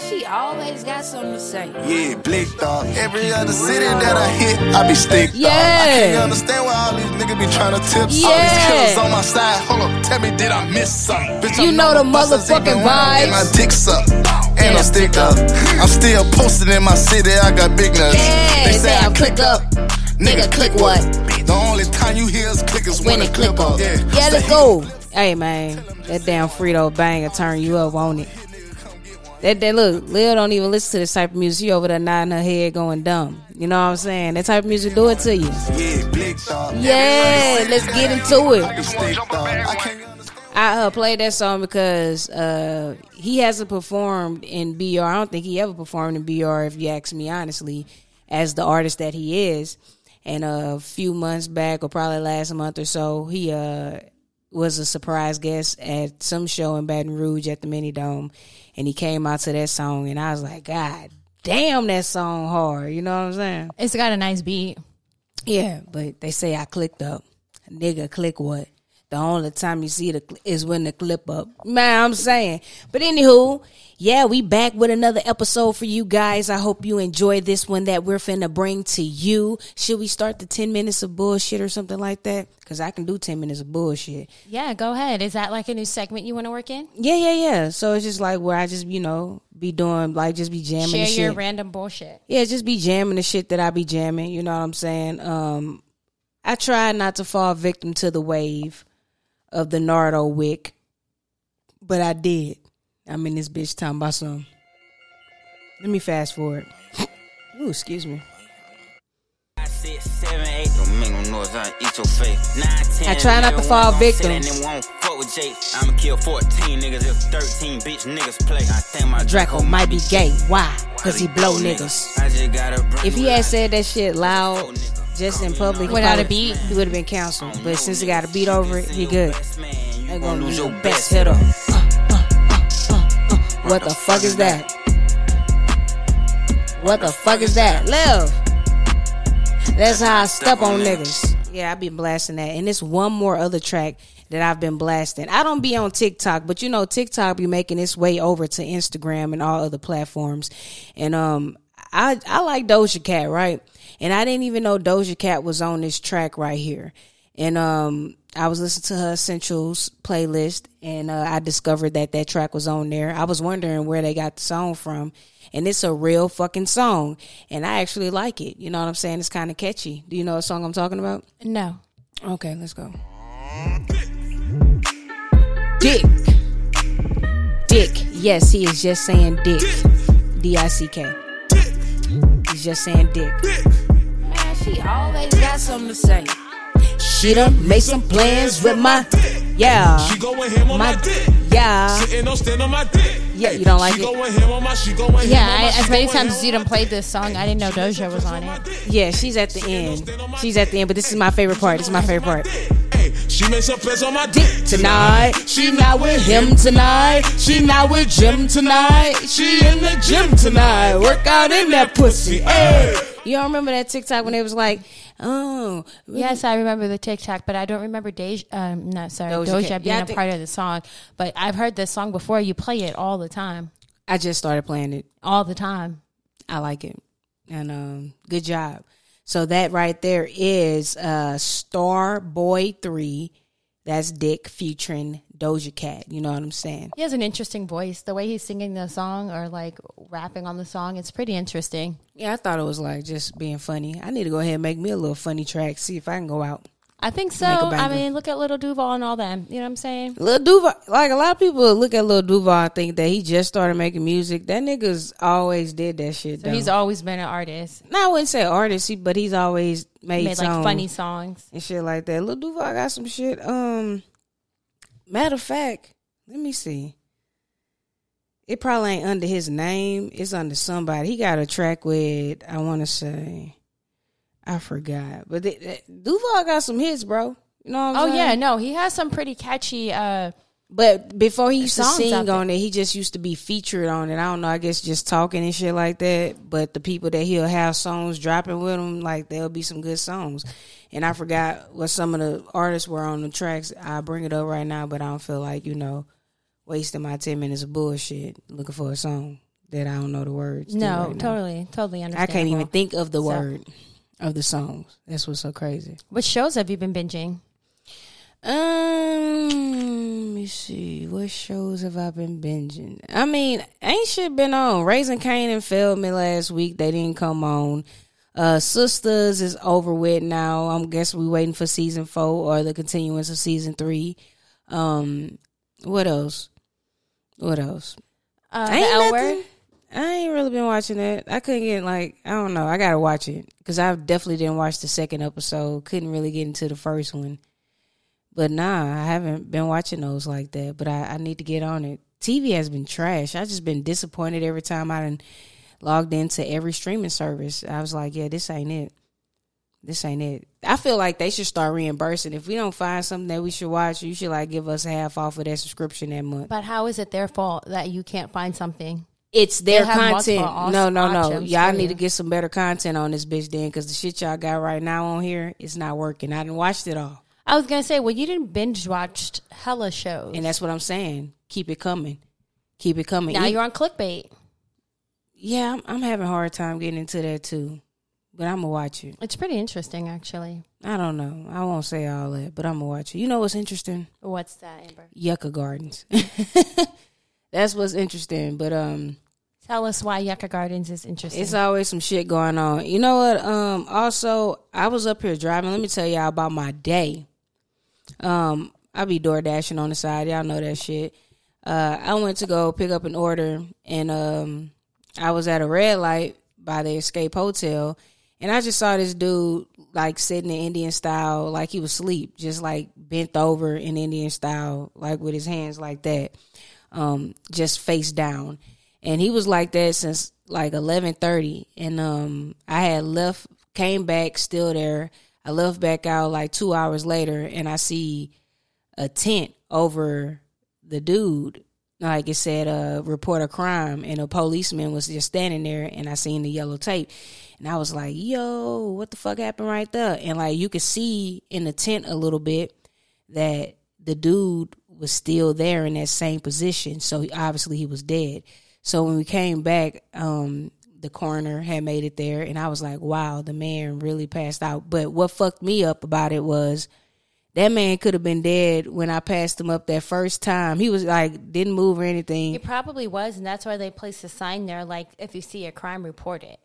She always got something to say. Yeah, blick dog. Every other city that I hit, I be stick dog. I can't understand why all these niggas be trying to tip. All these killers on my side. Hold up, tell me, did I miss something? Bitch, You I'm know the motherfucking even when I'm getting vibes. My dick sucked. And I'm stick up. I'm still posted in my city. I got big nuts. Yeah, they say I click up. Nigga, click what? The only time you hear us click is When when, it clip click up. up. Yeah, Yeah, let's go. Hey man, that damn Frito banger turn you up, won't it? That that look, Lil don't even listen to this type of music. She over there nodding her head, going dumb. You know what I'm saying? That type of music do it to you. Yeah, blick dog. Yeah, let's get into it. I can't understand. I uh, played that song because uh, he hasn't performed in BR. I don't think he ever performed in BR, if you ask me honestly, as the artist that he is. And a few months back, or probably last month or so, he uh, was a surprise guest at some show in Baton Rouge at the Mini Dome, and he came out to that song, and I was like, God damn, that song hard. You know what I'm saying? It's got a nice beat. Yeah, but they say I clicked up. Nigga, click what? The only time you see the is when the clip up. Man, I'm saying. But anywho, yeah, we back with another episode for you guys. I hope you enjoy this one that we're finna bring to you. Should we start the 10 minutes of bullshit or something like that? Because I can do 10 minutes of bullshit. Yeah, go ahead. Is that like a new segment you want to work in? Yeah, yeah, yeah. So it's just like where I just, you know, be doing, like, just be jamming Share your random bullshit. yeah, just be jamming the shit that I be jamming. You know what I'm saying? Um, I try not to fall victim to the wave of the Nardo wick, but I did. I'm in this bitch talking about some. Let me fast forward. Ooh, excuse me. Don't make no noise, I eat your face. I try not to fall victim. I'ma kill 14 niggas if 13 bitch niggas play. I think my Draco might be gay. Why? Cause he blow niggas. If he had said that shit loud, just in public, Without a beat? he would have been canceled. But since he got a beat over it, he good. Best you They gon' gonna lose your your best best hitter. hitter. Uh, uh, uh, uh, uh. What the fuck is that? What the fuck is that? Live. That's how I step on niggas. Yeah, I've been blasting that. And it's one more other track that I've been blasting. I don't be on TikTok, but you know, TikTok be making its way over to Instagram and all other platforms. And um I I like Doja Cat, right? And I didn't even know Doja Cat was on this track right here. And um I was listening to her essentials playlist and uh, I discovered that that track was on there. I was wondering where they got the song from. And it's a real fucking song. And I actually like it. You know what I'm saying? It's kind of catchy. Do you know what song I'm talking about? No. Okay, let's go. Dick. Dick. Yes, he is just saying dick. D I C K. He's just saying dick. Man, she always got something to say. She done made some plans with my. Yeah. She going ham on my, My- dick. Yeah. Sitting on stand on my dick. Yeah, you don't like she it? going ham on my. She going ham Yeah, on I, my. as many times as you done played this song, I didn't know Doja was on it. Yeah, she's at the end. She's at the end, but this is my favorite part. This is my favorite part. Hey, she makes some plans on my dick Tonight, she not with him tonight. She not with Jim tonight. She in the gym tonight. Work out in that pussy. Hey. You don't remember that TikTok when it was like, oh, Yes, I remember the TikTok, but I don't remember Deja. Um, no, sorry, Doja Doja, being Yeah, I a think- part of the song. But I've heard this song before. You play it all the time, I just started playing it. all the time. I like it. And um, good job. So that right there is uh StarBoi3. That's Dick featuring Doja Cat. You know what I'm saying? He has an interesting voice. The way he's singing the song or like rapping on the song, it's pretty interesting. Yeah, I thought it was like just being funny. I need to go ahead and make me a little funny track, see if I can go out. I think so. I mean, look at Little Duval and all them. You know what I'm saying? Little Duval, like a lot of people look at Little Duval and think that he just started making music. That nigga's always did that shit. So he's always been an artist. no, I wouldn't say artist, but he's always made, Made like funny songs. and shit like that. Little Duval got some shit. Um, matter of fact, let me see. It probably ain't under his name. It's under somebody. He got a track with I want to say, I forgot, but they, they- Duval got some hits, bro. You know what I'm Oh saying? yeah, no, he has some pretty catchy. uh But before he used to sing on it, he just used to be featured on it. I don't know. I guess just talking and shit like that. But the people that he'll have songs dropping with him, like there'll be some good songs. And I forgot what some of the artists were on the tracks. I bring it up right now, but I don't feel like you know wasting my ten minutes of bullshit looking for a song that I don't know the words. to No, right totally, totally I can't even think of the So- word of the songs. That's what's so crazy. What shows have you been binging? Um, let me see. What shows have I been binging? I mean, ain't shit been on. Raising Kanan failed me last week. They didn't come on. Uh, Sistas is over with now. I'm guess we waiting for season four or the continuance of season three. Um, what else? What else? Uh, Ain't the L nothing. word. I ain't really been watching that. I couldn't get like I don't know. I gotta watch it because I definitely didn't watch the second episode. Couldn't really get into the first one. But nah, I haven't been watching those like that. But I, I need to get on it. TV has been trash. I just been disappointed every time I done logged into every streaming service. I was like, yeah, this ain't it. This ain't it. I feel like they should start reimbursing. If we don't find something that we should watch, you should like give us half off of that subscription that month. But how is it their fault that you can't find something? It's their content. No, no, no. Y'all need to get some better content on this bitch then, because the shit y'all got right now on here is not working. I didn't watch it all, I was gonna say, well, you didn't binge watch hella shows, and that's what I'm saying. Keep it coming. Keep it coming. now E- you're on clickbait. yeah, I'm, I'm having a hard time getting into that too, but I'm gonna watch it. It's pretty interesting, actually. I don't know. I won't say all that, but I'm gonna watch it. You know what's interesting? What's that, Amber? Yucca Gardens. that's what's interesting. But um, Tell us why Yucca Gardens is interesting. It's always some shit going on. You know what? Um, also, I was up here driving. Let me tell y'all about my day. Um, I be door dashing on the side. Y'all know that shit. Uh, I went to go pick up an order, and um, I was at a red light by the Escape Hotel, and I just saw this dude like sitting in Indian style, like he was asleep, just like bent over in Indian style, like with his hands like that, um, just face down and he was like that since like 11:30 and um I had left came back still there. I left back out like 2 hours later and I see a tent over the dude. Like it said uh report a crime and a policeman was just standing there and I seen the yellow tape. And I was like yo what the fuck happened right there? And like you could see in the tent a little bit that the dude was still there in that same position. So obviously he was dead so when we came back, um, the coroner had made it there, and I was like, "Wow, the man really passed out." But what fucked me up about it was that man could have been dead when I passed him up that first time. He was like, didn't move or anything. It probably was, and that's why they placed a sign there, like if you see a crime, report it.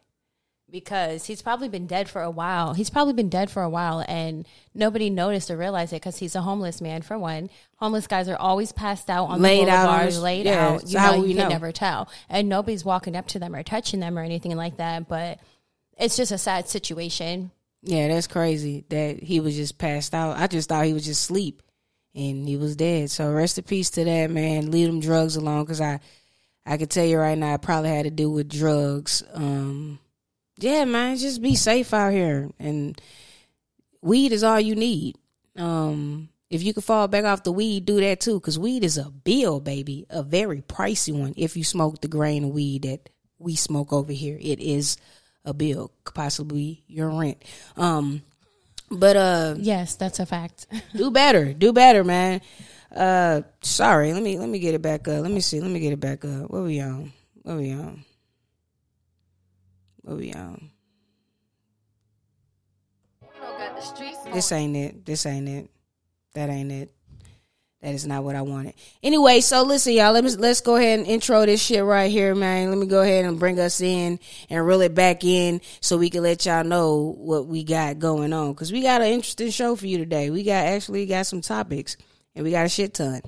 Because he's probably been dead for a while. He's probably been dead for a while, and nobody noticed or realized it because he's a homeless man. For one, homeless guys are always passed out on Laid the out on boulevard, the- laid yeah, out. You how know, you can know? never tell, and nobody's walking up to them or touching them or anything like that. But it's just a sad situation. Yeah, that's crazy that he was just passed out. I just thought he was just asleep and he was dead. So rest in peace to that man. Leave them drugs alone because I, I can tell you right now, I probably had to do with drugs. Um, yeah, man, just be safe out here. And weed is all you need. Um, if you can fall back off the weed, do that too, because weed is a bill, baby, a very pricey one. If you smoke the grain of weed that we smoke over here, it is a bill, possibly your rent. Um, but uh, Yes, that's a fact. do better, do better, man. Uh, sorry, let me let me get it back up. Let me see, let me get it back up. What we on? What we on? What we on? This ain't it. This ain't it. That ain't it. That is not what I wanted. Anyway, so listen, y'all. Let me let's go ahead and intro this shit right here, man. Let me go ahead and bring us in and reel it back in so we can let y'all know what we got going on. Cause we got an interesting show for you today. We got actually got some topics and we got a shit ton.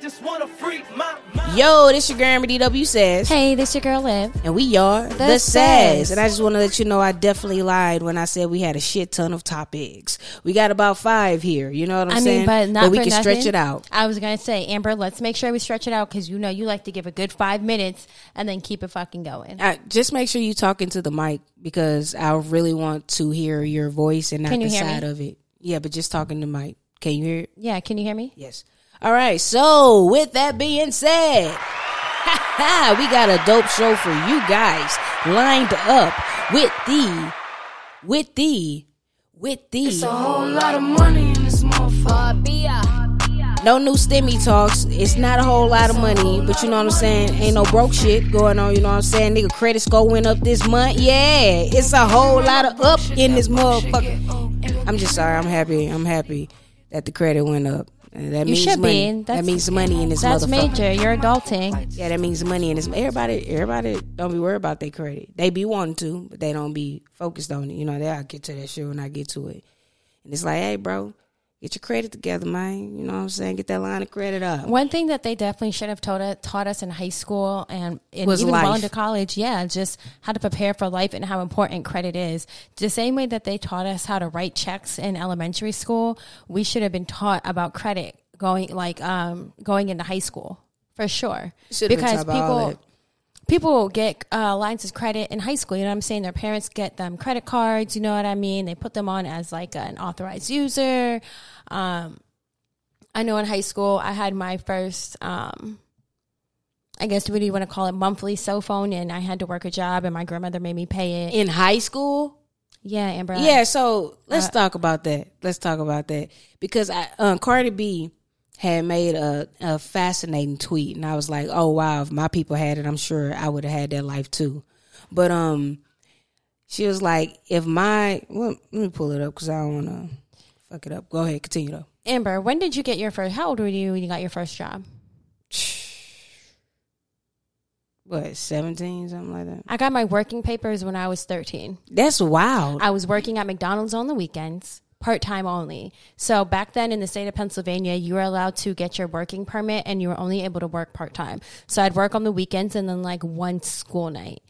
Just wanna freak my mind. Yo, this your Grandma DW says. hey, this your girl Liv. And we are the, The Says. Says. And I just want to let you know I definitely lied when I said we had a shit ton of topics. We got about five here. You know what I'm I saying? mean, but not we for can nothing. stretch it out. I was gonna say, Amber, let's make sure we stretch it out because you know you like to give a good five minutes and then keep it fucking going. Uh, just make sure you talk into the mic because I really want to hear your voice and not Can you the hear side me? of it. Yeah, but just talking to the mic. Can you hear it? Yeah, can you hear me? Yes. All right. So, with that being said, we got a dope show for you guys lined up with the, with the, with the. whole lot of money in this motherfucker. No new stimmy talks. It's not a whole lot of money, but you know what I'm saying? Ain't no broke shit going on, you know what I'm saying? Nigga, credit score went up this month. Yeah, it's a whole lot of up in this motherfucker. I'm just sorry. I'm happy. I'm happy that the credit went up. And That You means should money. be. that means money in this That's major. You're adulting. Yeah, that means money in this. Everybody, everybody don't be worried about their credit. They be wanting to, but they don't be focused on it. You know, they'll get to that shit when I get to it. And it's like, hey, bro, get your credit together, man. You know what I'm saying? Get that line of credit up. One thing that they definitely should have taught, it, taught us in high school and, and even well life. into college, yeah, just how to prepare for life and how important credit is. The same way that they taught us how to write checks in elementary school, we should have been taught about credit going like um, going into high school for sure. Should have been taught about all people. People get uh, lines of credit in high school. You know what I'm saying? Their parents get them credit cards. You know what I mean? They put them on as like an authorized user. Um, I know in high school I had my first, um, I guess what do you want to call it, monthly cell phone, and I had to work a job, and my grandmother made me pay it. In high school? Yeah, Amber. Yeah, so let's Uh, talk about that. Let's talk about that. Because I um, Cardi B had made a, a fascinating tweet and I was like, Oh wow, if my people had it, I'm sure I would have had that life too. But um she was like, if my well, let me pull it up because I don't wanna fuck it up. Go ahead, continue though. Amber, when did you get your first? How old were you when you got your first job? What, seventeen, something like that? I got my working papers when I was 13. That's wild. I was working at McDonald's on the weekends, part time only. So back then in the state of Pennsylvania, you were allowed to get your working permit and you were only able to work part time. So I'd work on the weekends and then like one school night.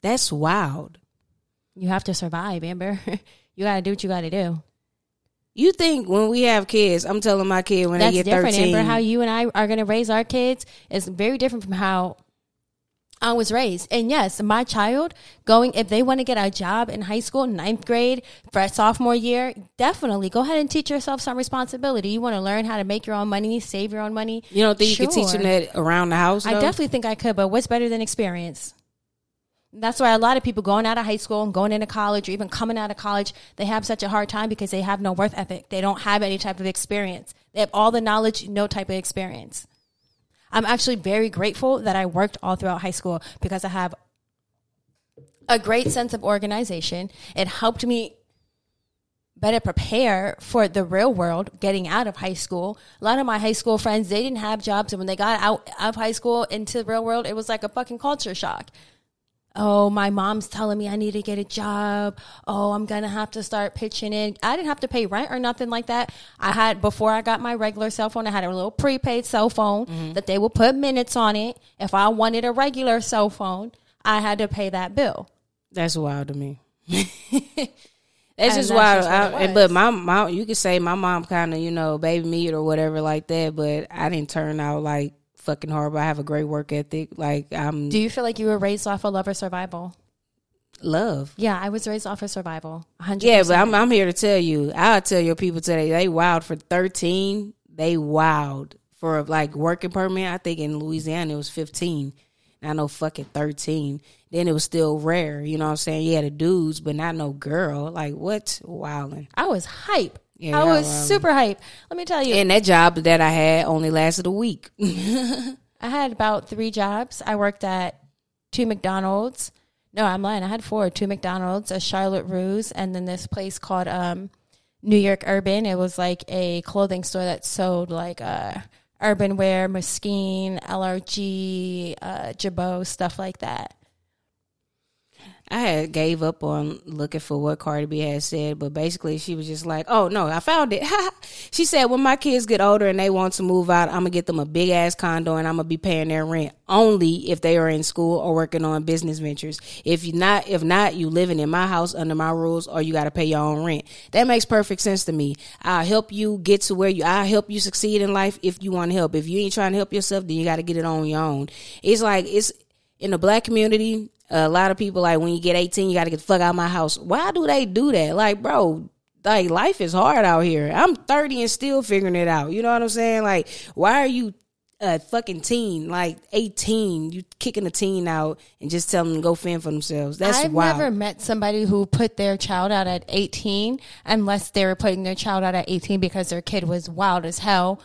That's wild. You have to survive, Amber. you got to do what you got to do. You think when we have kids, I'm telling my kid when That's they get different, 13. Amber. How you and I are going to raise our kids is very different from how I was raised. And yes, my child going, if they want to get a job in high school, ninth grade, for sophomore year, definitely go ahead and teach yourself some responsibility. You want to learn how to make your own money, save your own money. you don't think you could teach them that around the house? I definitely think I could, but what's better than experience? That's why a lot of people going out of high school and going into college or even coming out of college, they have such a hard time because they have no worth ethic. They don't have any type of experience. They have all the knowledge, no type of experience. I'm actually very grateful that I worked all throughout high school because I have a great sense of organization. It helped me better prepare for the real world getting out of high school. A lot of my high school friends, they didn't have jobs. And when they got out of high school into the real world, it was like a fucking culture shock. Oh, my mom's telling me I need to get a job. Oh, I'm going to have to start pitching in. I didn't have to pay rent or nothing like that. I had, before I got my regular cell phone, I had a little prepaid cell phone mm-hmm. that they would put minutes on it. If I wanted a regular cell phone, I had to pay that bill. That's wild to me. that's just wild. I- it and- was. but my mom, you could say my mom kind of, you know, baby me or whatever like that. But I didn't turn out like fucking horrible. I have a great work ethic. Like I'm Do you feel like you were raised off of love or survival? love. Yeah, I was raised off of survival. 100%. Yeah, but I'm I'm here to tell you. I'll tell your people today they wild for 13. They wild for like working permit. I think in Louisiana it was 15. I know fucking 13. Then it was still rare. You know what I'm saying? Yeah, the dudes, but not no girl. Like what? Wilding. I was hype. Yeah, I was wildin'. super hype. Let me tell you, And that job that I had only lasted a week. I had about three jobs. I worked at two McDonald's. No, I'm lying. I had four. Two McDonald's, a Charlotte Russe, and then this place called um, New York Urban. It was like a clothing store that sold like uh, urban wear, Moschino, LRG, uh, Jabot, stuff like that. I had gave up on looking for what Cardi B had said, but basically she was just like, "Oh no, I found it." she said, "When my kids get older and they want to move out, I'm gonna get them a big ass condo and I'm gonna be paying their rent only if they are in school or working on business ventures. If you not, if not, you living in my house under my rules, or you got to pay your own rent. That makes perfect sense to me. I'll help you get to where you. I'll help you succeed in life if you want help. If you ain't trying to help yourself, then you got to get it on your own. It's like it's in the black community, a lot of people like when you get 18, you got to get the fuck out of my house. Why do they do that? Like, bro, like life is hard out here. I'm 30 and still figuring it out. You know what I'm saying? Like, why are you a fucking teen, like eighteen. You kicking a teen out and just telling them to go fend for themselves. That's I've wild. never met somebody who put their child out at 18 unless they were putting their child out at 18 because their kid was wild as hell.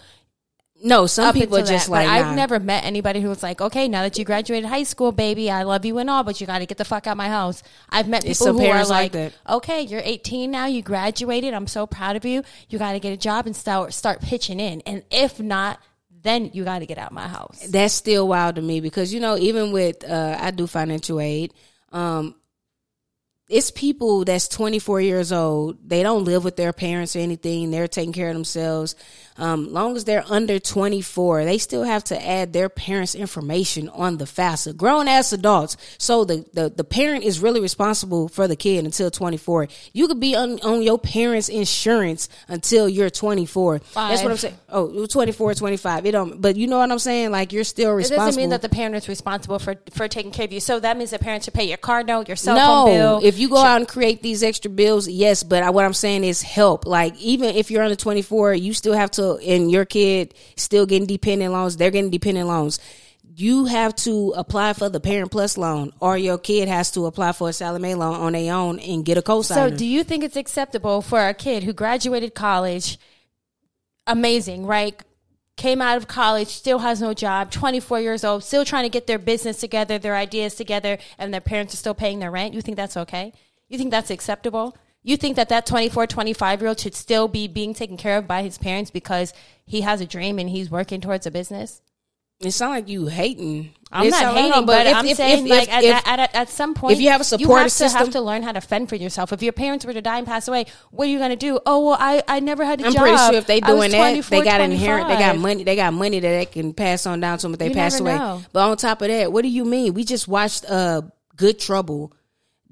No, some people are just that. like I've nah. never met anybody who was like, okay, now that you graduated high school, baby, I love you and all, but you got to get the fuck out of my house. I've met people who are like like, that. okay, you're 18 now, you graduated, I'm so proud of you. You got to get a job and start start pitching in, and if not, then you got to get out my house. that's still wild to me because you know even with uh I do financial aid um it's people that's 24 years old. They don't live with their parents or anything. They're taking care of themselves. Um long as they're under 24 they still have to add their parents information on the FAFSA grown ass adults so the, the the parent is really responsible for the kid until 24 you could be on, on your parents insurance until you're 24 that's what i'm saying. Oh 24 25 it don't but you know what i'm saying? Like you're still responsible. It doesn't mean that the parent is responsible for for taking care of you. So that means the parent should pay your car note, your cell no, phone bill. if you go out and create these extra bills, yes. But I, what I'm saying is help. Like even if you're under 24, you still have to, and your kid still getting dependent loans. They're getting dependent loans. You have to apply for the Parent Plus loan, or your kid has to apply for a Mae loan on their own and get a co sign. So, do you think it's acceptable for a kid who graduated college, amazing, right? Came out of college, still has no job, 24 years old, still trying to get their business together, their ideas together, and their parents are still paying their rent? You think that's okay? You think that's acceptable? You think that that 24, 25 year old should still be being taken care of by his parents because he has a dream and he's working towards a business? It sounds like you hating. I'm It not hating, but, if- I'm if- saying if- like at, at, at, at some point, if you have a support you have to have to learn how to fend for yourself. If your parents were to die and pass away, what are you going to do? Oh well, I, I never had a I'm job. pretty sure if they doing that, they got inherent, they got money, they got money that they can pass on down to them if they You pass away. know. But on top of that, what do you mean? We just watched uh Good Trouble.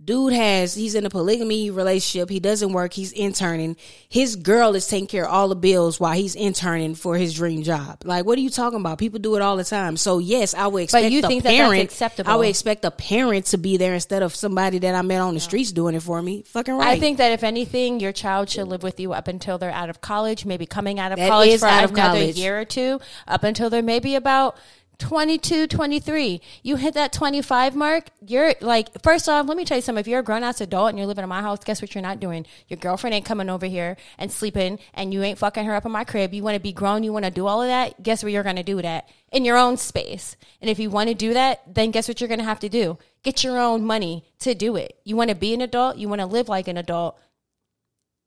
Dude has he's in a polygamy relationship. He doesn't work. He's interning. His girl is taking care of all the bills while he's interning for his dream job. Like, what are you talking about? People do it all the time. So yes, I would expect But you the think that that's acceptable? I would expect a parent to be there instead of somebody that I met on the streets doing it for me. Fucking right. I think that if anything, your child should live with you up until they're out of college, maybe coming out of That college for out of another college. year or two, up until they're maybe about 22, 23. You hit that 25 mark, you're like, first off, let me tell you something. If you're a grown ass adult and you're living in my house, guess what you're not doing? Your girlfriend ain't coming over here and sleeping and you ain't fucking her up in my crib. You want to be grown, you want to do all of that. Guess where you're going to do that? In your own space. And if you want to do that, then guess what you're going to have to do? Get your own money to do it. You want to be an adult, you want to live like an adult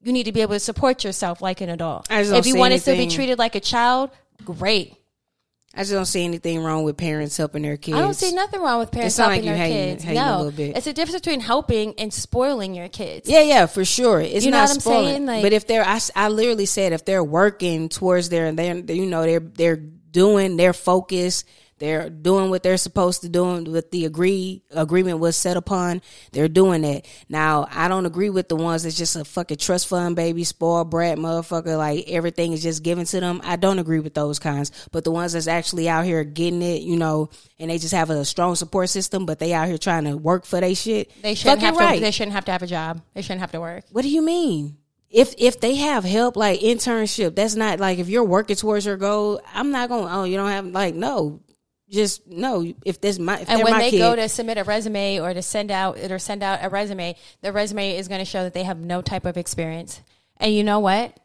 you need to be able to support yourself like an adult. I just don't If you want to still be treated like a child, great. I just don't see anything wrong with parents helping their kids. I don't see nothing wrong with parents like helping you their hating- kids. hating no, little bit. it's a difference between helping and spoiling your kids. Yeah, yeah, for sure. It's You know not spoiling. saying? Like- but if they're, I, I literally said if they're working towards their, and they're, you know, they're they're doing their focus, they're doing what they're supposed to do, what the agree agreement was set upon. They're doing that. Now, I don't agree with the ones that's just a fucking trust fund baby, spoiled brat motherfucker. Like everything is just given to them. I don't agree with those kinds. But the ones that's actually out here getting it, you know, and they just have a strong support system, but they out here trying to work for their shit. They shouldn't have right. to. They shouldn't have to have a job. They shouldn't have to work. What do you mean? If if they have help like internship, that's not like if you're working towards your goal. I'm not going. Oh, you don't have like no. Just no. If this my if And when they kid, go to submit a resume or to send out or send out a resume, the resume is going to show that they have no type of experience. And you know what?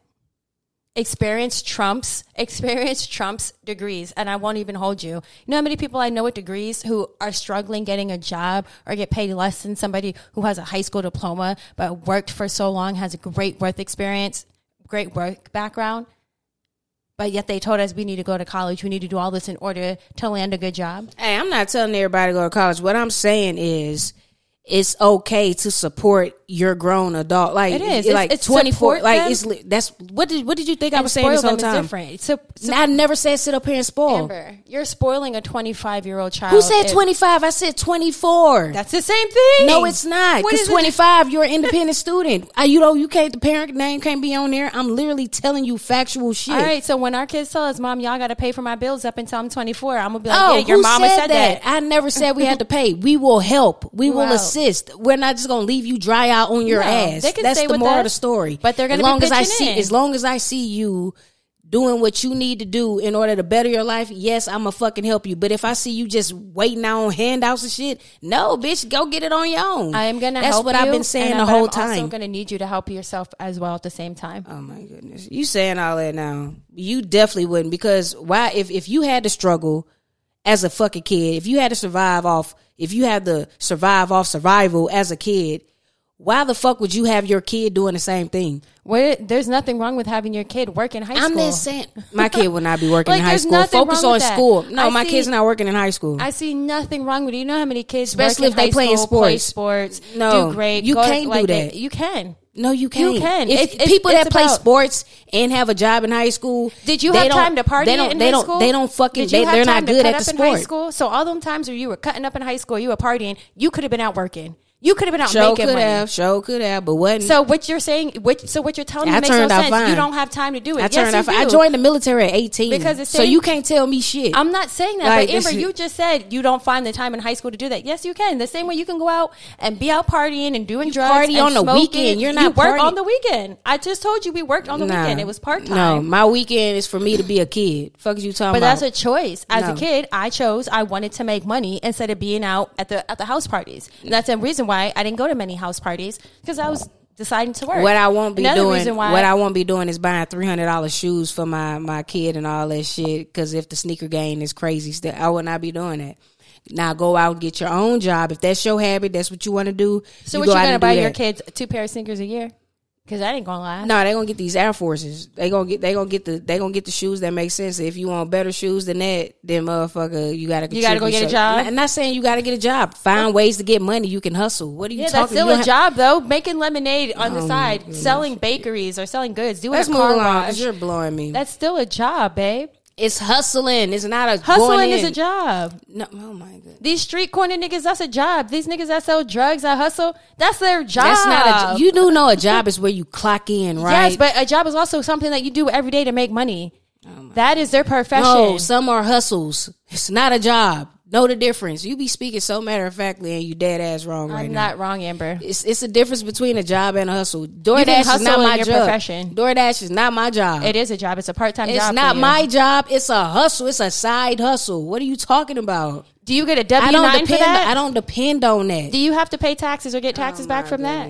Experience trumps experience trumps degrees, and I won't even hold you. You know how many people I know with degrees who are struggling getting a job or get paid less than somebody who has a high school diploma but worked for so long, has a great work experience, great work background, but yet they told us we need to go to college, we need to do all this in order to land a good job. Hey, I'm not telling everybody to go to college. What I'm saying is, it's okay to support your grown adult. Like It is. like It's- it's 24. Like them. it's that's what did what did you think I was saying this whole time? different. So, so I never said sit up here and spoil. Amber, you're spoiling a 25 year old child. Who said 25? I said 24. That's the same thing. No, it's not. Because 25, you're an independent student. I, you know, you can't, the parent name can't be on there. I'm literally telling you factual shit. All right, so when our kids tell us, "Mom, y'all got to pay for my bills up until I'm 24," I'm gonna be like, Oh, "Yeah, your mama said, said, that? I never said we had to pay. We will help. We will Wow. We're not just gonna leave you dry out on your No, ass. That's the moral of the story. but they're gonna as be long as I see, in. as long as I see you doing what you need to do in order to better your life, yes, I'ma fucking help you. But if I see you just waiting out on handouts and shit, no, bitch, go get it on your own. I am gonna. That's help what I've been saying the I'm- whole I'm time. gonna need you to help yourself as well at the same time. Oh my goodness. You saying all that now. You definitely wouldn't because why if if you had to struggle as a fucking kid, if you had to survive off if you had to survive off survival as a kid, why the fuck would you have your kid doing the same thing? What, there's nothing wrong with having your kid work in high school. I'm just saying my kid will not be working Like, in high school. Focus on school. No, I my see- kid's not working in high school. I see nothing wrong with it. You know how many kids, Especially work if they playing school, play sports. sports, No, do great. you go- can't do like, that. You can. No, you can't. You can. If people that play about- sports and have a job in high school, Did you have time to party They don't. in they high don't. school? They don't fucking. They, they're not good at the in high school? So all them times where you were cutting up in high school, you were partying. You could have been out working. You could have been out Show making could money. have. Show could have. But wasn't. So what you're saying, what, so what you're telling me I makes no sense. fine. You don't have time to do it. I yes, turned out. I joined the military at eighteen. Because it's so you can't tell me shit. I'm not saying that, Like, but Amber, you just said you don't find the time in high school to do that. Yes, you can. The same way you can go out and be out partying and doing drugs. party on the weekend. You're not You work party- on the weekend. I just told you we worked on the Nah. weekend. It was part time. No, my weekend is for me to be a kid. Fuck you talking But about? that's a choice. As No. a kid, I chose I wanted to make money instead of being out at the at the house parties. And that's a reason why I didn't go to many house parties because I was deciding to work. What I won't be Another doing, why what I won't be doing is buying three hundred dollars shoes for my my kid and all that shit. Because if the sneaker game is crazy, still I would not be doing that. Now go out and get your own job if that's your habit. That's what you want to do. so you what you gonna buy your kids two pair of sneakers a year? Because that ain't gonna last. No, they gonna get these Air Forces. They gonna get they gonna get the they gonna get the shoes that make sense. If you want better shoes than that, then motherfucker, you gotta You gotta go get a job? I'm not saying you gotta get a job. Find ways to get money. You can hustle. What are you Yeah, talking? that's still a job though. Making lemonade on the Oh, side, selling bakeries or selling goods, doing Let's a car wash. you're blowing me. That's still a job, babe. It's hustling. It's not a Hustling is a job. No, oh my god. These street corner niggas, that's a job. These niggas that sell drugs, that hustle, that's their job. That's not a. You do know a job is where you clock in, right? Yes, but a job is also something that you do every day to make money. Oh that is their profession. no, some are hustles. It's not a job. Know the difference. You be speaking so matter of factly, and you dead ass wrong right I'm now. not wrong, Amber. It's it's a difference between a job and a hustle. DoorDash is hustle not in my your job. profession. DoorDash is not my job. It is a job. It's a part time It's job. for not you. my job. It's a hustle. It's a side hustle. What are you talking about? Do you get a I W don't nine for depend. that? I don't depend on that. Do you have to pay taxes or get taxes back from that?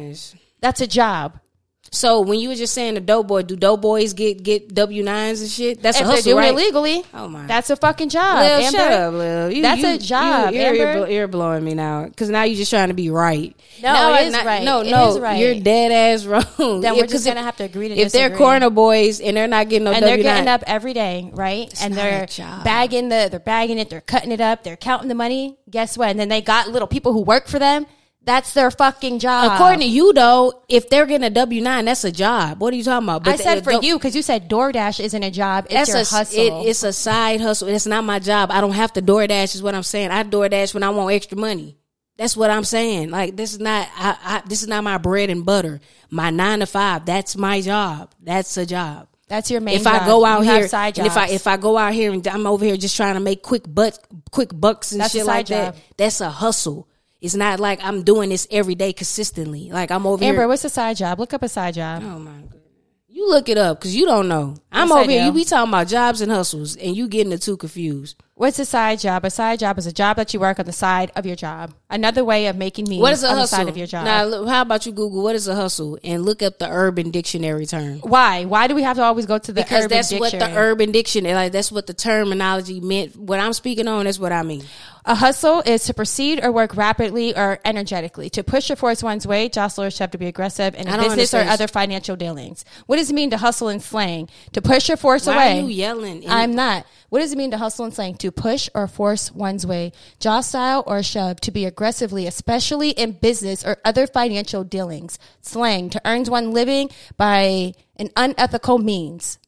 That's a job. So when you were just saying the dope boy, do dope boys get get W nines and shit? That's if a hustle, doing right? it legally, Oh my. that's a fucking job. Lil, Amber. shut up, Lil. You, That's you- a job, You, you're, you're, blowing me now because now you're just trying to be right. No, No, it not- right. No, no, is right. you're dead ass wrong. Then Yeah, we're just gonna have to agree to disagree. If they're corner boys and they're not getting no and they're getting up every day, right? and not they're bagging the, they're bagging it, they're cutting it up, they're counting the money. Guess what? And then they got little people who work for them. That's their fucking job. according to you though, if they're getting a W nine, that's a job. What are you talking about? I said the for dope- you because you said DoorDash isn't a job; it's your a hustle. It, it's a side hustle. It's not my job. I don't have to DoorDash. Is what I'm saying. I DoorDash when I want extra money. That's what I'm saying. Like this is not. I, I this is not my bread and butter. My nine to five. That's my job. That's a job. That's your main. if I go out You here, side and if I if I go out here and I'm over here just trying to make quick bucks, quick bucks and That's shit like that, that's a hustle. It's not like I'm doing this every day consistently. Like I'm over here. Amber, here. what's a side job? Look up a side job. Oh my goodness. You look it up because you don't know. I'm Yes, over here. You be talking about jobs and hustles, and you getting the two confused. What's a side job? A side job is a job that you work on the side of your job. Another way of making means What is a on hustle? the side of your job. Now, look, how about you Google what is a hustle and look up the Urban Dictionary term Why? Why do we have to always go to the because Urban that's what the Dictionary? Urban Dictionary like. That's what the terminology meant. What I'm speaking on, that's what I mean. A hustle is to proceed or work rapidly or energetically, to push or force one's way, jostle or shove to be aggressive in I a don't business or other financial dealings. What does it mean to hustle in slang? To push or force Why away. are you yelling? I'm not. What does it mean to hustle in slang? To push or force one's way, jostle or shove, to be aggressively, especially in business or other financial dealings. Slang, to earn one living by an unethical means.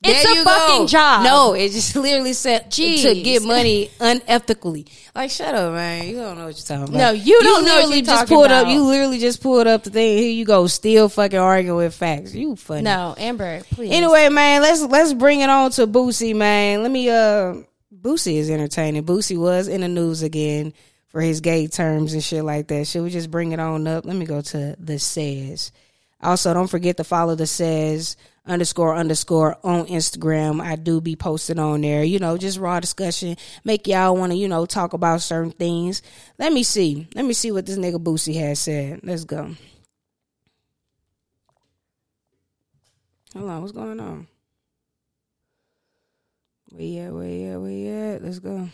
It's There a fucking go. job. No, it just literally said to Jeez. get money unethically. Like, shut up, man. You don't know what you're talking about. No, you don't know what you're just pulled about. up. You literally just pulled up the thing. Here you go, still fucking arguing with facts. You funny. No, Amber, please. Anyway, man, let's let's bring it on to Boosie, man. Let me uh Boosie is entertaining. Boosie was in the news again for his gay terms and shit like that. Should we just bring it on up? Let me go to the says. Also, don't forget to follow the says underscore underscore on Instagram. I do be posting on there, you know, just raw discussion. Make y'all want to, you know, talk about certain things. Let me see. Let me see what this nigga Boosie has said. Let's go. Hold on, what's going on? Where you at? Where you? Where? Let's go.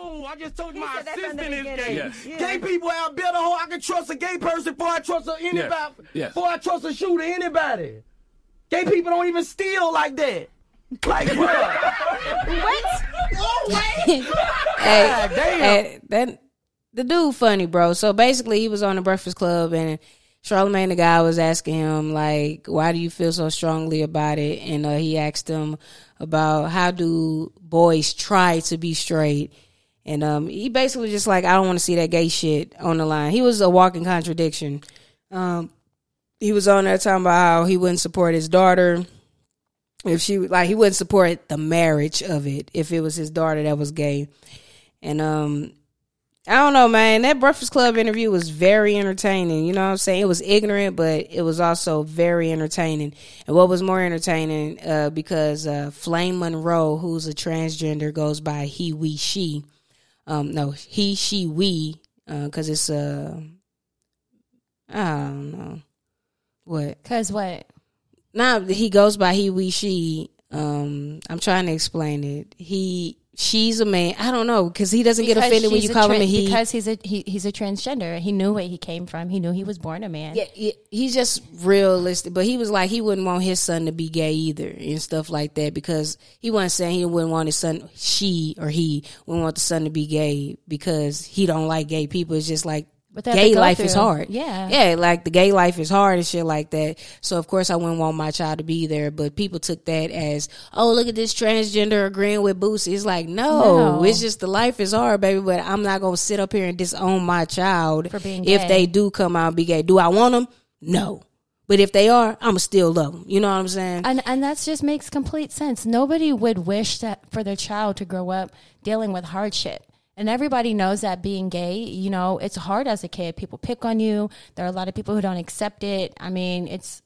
No, I just told you my said that's in the assistant is beginning. gay. Yes. Gay people have better hoe. I can trust a gay person before I trust a anybody. Yes. Before I trust a shooter, anybody. Gay people don't even steal like that. Like, what? bro. hey, damn. hey, that the dude funny, bro. So basically, he was on the Breakfast Club, and Charlemagne the guy was asking him like, "Why do you feel so strongly about it?" And uh, he asked him about how do boys try to be straight, and um, he basically just like, "I don't want to see that gay shit on the line." He was a walking contradiction. Um, he was on there talking about how he wouldn't support his daughter. If she like he wouldn't support the marriage of it if it was his daughter that was gay. And um i don't know man. That breakfast club interview was very entertaining. You know what i'm saying? It was ignorant but it was also very entertaining. And what was more entertaining uh because uh flame monroe who's a transgender goes by he we she um no he she we uh because it's uh i don't know what Cause what? Nah, he goes by he, we, she. Um, I'm trying to explain it. He, she's a man. I don't know because he doesn't get offended when you call him a he. Because he's a he, he's a transgender. He knew where he came from. He knew he was born a man. yeah, yeah, he's just realistic. But he was like he wouldn't want his son to be gay either and stuff like that because he wasn't saying he wouldn't want his son, she or he wouldn't want the son to be gay because he don't like gay people. It's just like Gay life is hard. Yeah. yeah, like the gay life is hard and shit like that. So of course I wouldn't want my child to be there. But people took that as, oh look at this transgender agreeing with Boosie. It's like no, No. it's just the life is hard, baby. But I'm not gonna sit up here and disown my child For being if gay. they do come out and be gay. Do I want them? No. But if they are, I'ma still love them. You know what I'm saying? And and that just makes complete sense. Nobody would wish that for their child to grow up dealing with hardship. And everybody knows that being gay, you know, it's hard as a kid. People pick on you. There are a lot of people who don't accept it. I mean, it's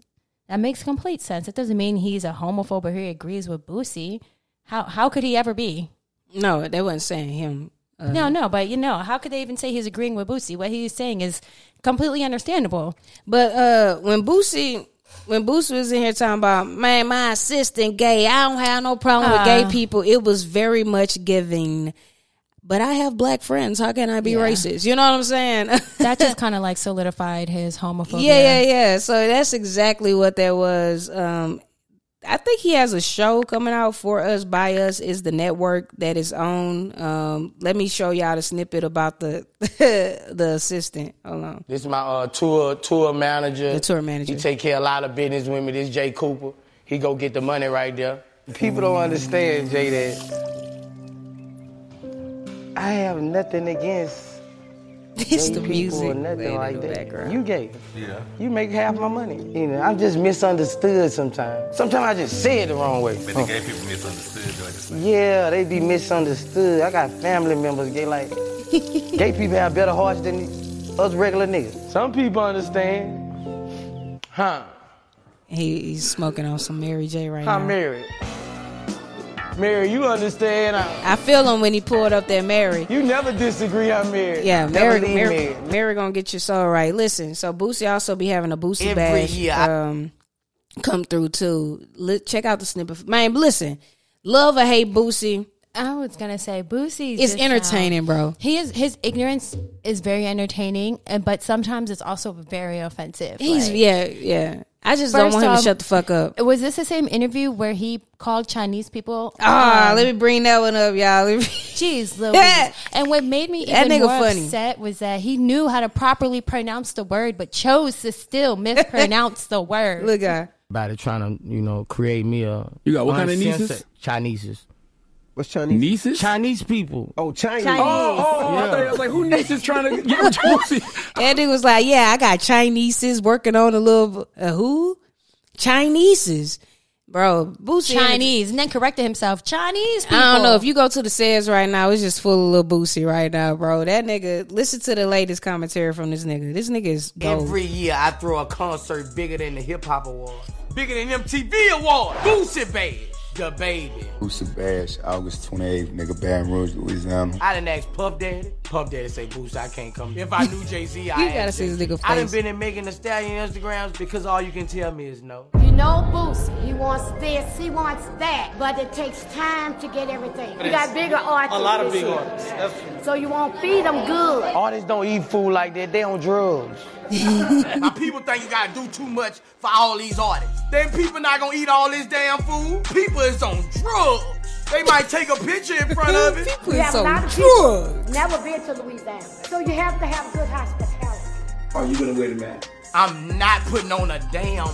that makes complete sense. It doesn't mean he's a homophobe or he agrees with Boosie. How how could he ever be? no, they wasn't saying him. Uh, No, no, but you know, how could they even say he's agreeing with Boosie? What he's saying is completely understandable. But uh when Boosie when Boosie was in here talking about man, my assistant gay, I don't have no problem with gay Ah. people. It was very much giving. But I have black friends. How can I be Yeah. racist? You know what I'm saying? That just kind of like solidified his homophobia. yeah, yeah, yeah. So that's exactly what that was. Um, I think he has a show coming out for us by us is the network that is on. Um, let me show y'all the snippet about the the assistant. Hold on. This is my uh, tour tour manager. The tour manager. He take care of a lot of business with me. This Jay Cooper. He go get the money right there. People don't understand, Jay, that I have nothing against It's gay the people music or nothing like that. background. You gay. Yeah. You make half my money. You know, I'm just misunderstood sometimes. Sometimes I just say it the wrong way. But the gay people misunderstood like. Yeah, they be misunderstood. I got family members gay like gay people have better hearts than us regular niggas. Some people understand. Huh? He, he's smoking on some Mary J right now. I'm married. Mary, you understand? I, I feel him when he pulled up that Mary. you never disagree. I'm married. Yeah, Never Mary, leave Mary. Mary gonna get your soul right. Listen, so Boosie also be having a Boosie Every bash year, um, come through too. Li- check out the snippet, man. Listen, love or hate Boosie, I was gonna say Boosie. it's entertaining, bro. He is his ignorance is very entertaining, and but sometimes it's also very offensive. He's Like, yeah, yeah. I just don't want him off- to shut the fuck up. Was this the same interview where he called Chinese people? Ah, um, let me bring that one up, y'all. Me- Jeez, Louise. and what made me even nigga more funny. upset was that he knew how to properly pronounce the word, but chose to still mispronounce the word. Look at About it trying to, you know, create me a. You got what kind of uncensored- nieces? Chineses. What's Chinese? Nieces? Chinese people. Oh, Chinese. Oh, oh, oh, I, thought, I was like, who nieces trying to get with Boosie? that nigga was like, yeah, I got Chineses working on a little uh, who Chineses. bro. Boosie Chinese, and then corrected himself. Chinese. People. I don't know if you go to the says right now, it's just full of little Boosie right now, bro. That nigga, listen to the latest commentary from this nigga. This nigga is gold. Every year I throw a concert bigger than the hip hop awards, bigger than MTV awards. Boosie Bash, the baby. Boosie Bash, August 28th, nigga, Baton Rouge, Louisiana. I done asked Puff Daddy. Puff Daddy say, Boosie, I can't come. If I knew Jay Z, I You gotta see this Jay-Z. nigga I done face. been in making the Stallion Instagrams because all you can tell me is no. You know Boosie, he wants this, he wants that, but it takes time to get everything. You got bigger artists. A lot of this big year. artists. So you won't feed them good. Artists don't eat food like that. They on drugs. My people think you gotta do too much for all these artists. Then people not gonna eat all this damn food. People is on drugs. They might take a picture in front of it. We have a lot of people never been to Louisiana. So you have to have good hospitality. Are you gonna wear the mask? I'm not putting on a damn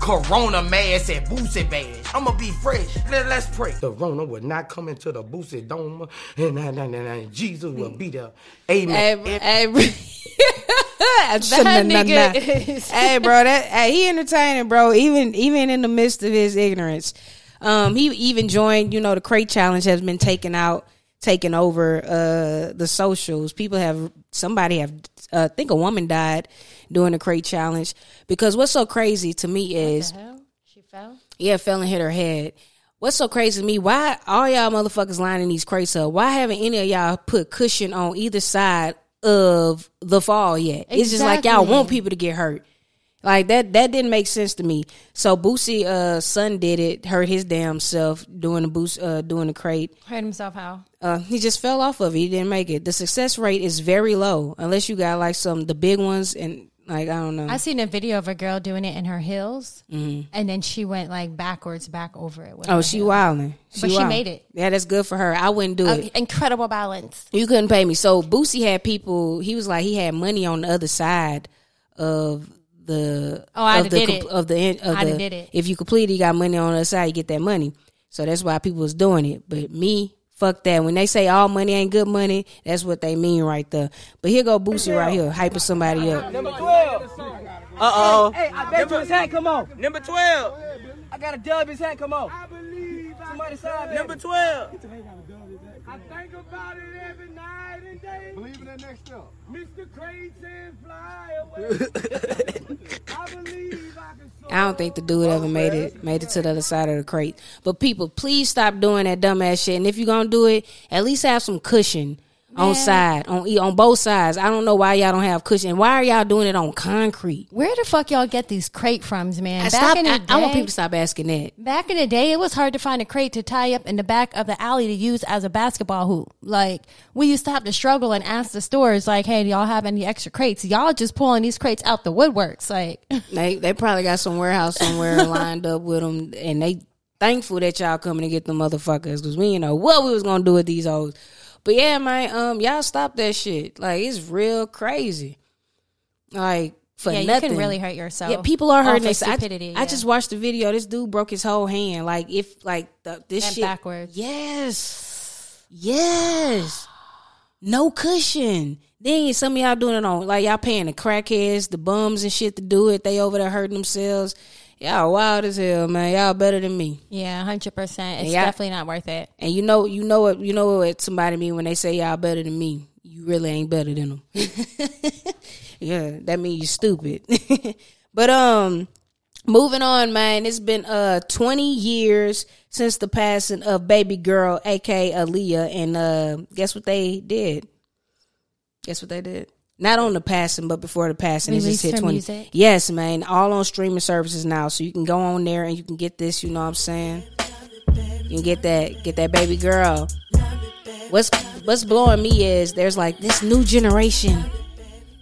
Corona mask at Boosie Bash. I'ma be fresh. Let, us pray. The Rona will not come into the Boosie Dome, and, and, and, and Jesus will be there. Amen. Hey, hey, That nigga is- hey, bro, that hey, he entertaining, bro. Even even in the midst of his ignorance, um, he even joined. You know, the crate challenge has been taken out, taken over uh the socials. People have somebody have, uh, I think a woman died doing the crate challenge because what's so crazy to me is? She fell. yeah, fell and hit her head. What's so crazy to me? Why all y'all motherfuckers lining these crates up? Why haven't any of y'all put cushion on either side of the fall yet? It's just like y'all want people to get hurt. Like that that didn't make sense to me. So Boosie uh son did it, hurt his damn self doing the boost uh doing the crate. Hurt himself how? Uh he just fell off of it. He didn't make it. The success rate is very low unless you got like some the big ones and like I don't know. I seen a video of a girl doing it in her heels, and then she went like backwards back over it. Mm-hmm. oh, she heel. wilding. But she made it. Yeah, that's good for her. I wouldn't do it. Incredible balance. You couldn't pay me. So Boosie had people. He was like he had money on the other side of the. Oh, I of the, did it. Of the of I the. did it. If you complete it, you got money on the other side. You get that money. So that's why people was doing it. But me, fuck that. When they say all money ain't good money, that's what they mean right there. But here go Boosie right here, hyping somebody up. Number 12. Uh oh. Hey, I bet you his hat come on. Number 12. I got a dub his hat come on. I believe Somebody sign Number 12. I think about it every night and day. Believe in that next step. Mr. Crates and fly away. I believe I don't think the dude ever made it made it to the other side of the crate. But people, please stop doing that dumbass shit. And if you're gonna do it, at least have some cushion on side on on both sides. I don't know why y'all don't have cushion. Why are y'all doing it on concrete? Where the fuck y'all get these crate from, man? I, Back stop, in the I, I want people to stop asking that. Back in the day, it was hard to find a crate to tie up in the back of the alley to use as a basketball hoop. Like we used to have to struggle and ask the stores, like, "Hey, do y'all have any extra crates?" Y'all just pulling these crates out the woodworks, like. They they probably got some warehouse somewhere lined up with them, and they thankful that y'all coming to get the motherfuckers because we didn't know what we was gonna do with these hoes. But yeah, man, um, y'all stop that shit. Like it's real crazy. Like for Yeah, you can really hurt yourself Yeah, people are hurting themselves. I, stupidity, I yeah. just watched the video. This dude broke his whole hand. Like if like the, this shit backwards. Yes, yes. No cushion. Then some of y'all doing it on like y'all paying the crackheads, the bums and shit to do it. They over there hurting themselves. Y'all wild as hell, man. Y'all better than me. Yeah, hundred percent. It's definitely not worth it. And you know, you know what, you know what somebody mean when they say y'all better than me. You really ain't better than them. yeah, that means you stupid. but um, moving on, man. It's been uh 20 years since the passing of baby girl, aka Aaliyah, and uh, guess what they did? Guess what they did? Not on the passing, but before the passing, it just hit twenty. music? Yes, man. All on streaming services now, so you can go on there and you can get this. You know what I'm saying? You can get that, get that baby girl. What's What's blowing me is there's like this new generation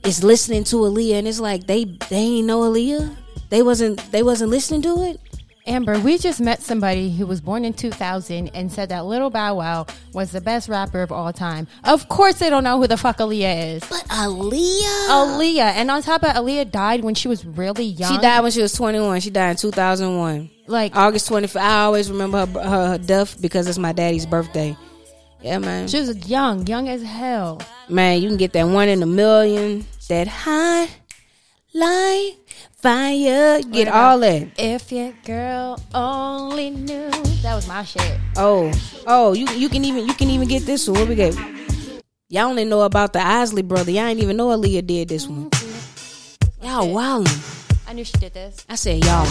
is listening to Aaliyah, and it's like they they ain't know Aaliyah. They wasn't they wasn't listening to it. Amber, we just met somebody who was born in 2000 and said that Little Bow Wow was the best rapper of all time. Of course, they don't know who the fuck Aaliyah is. But Aaliyah, Aaliyah, and on top of Aaliyah died when she was really young. She died when she was 21. She died in 2001. Like August 25th. I always remember her, her, her death because it's my daddy's birthday. Yeah, man. She was young, young as hell. Man, you can get that one in a million, that high like fire. Get all that. If your girl only knew. That was my shit. Oh, oh, you you can even you can even get this one. What we get? Y'all only know about the Isley brother. Y'all ain't even know Aaliyah did this one. Y'all wildin'. I knew she did this. I said y'all.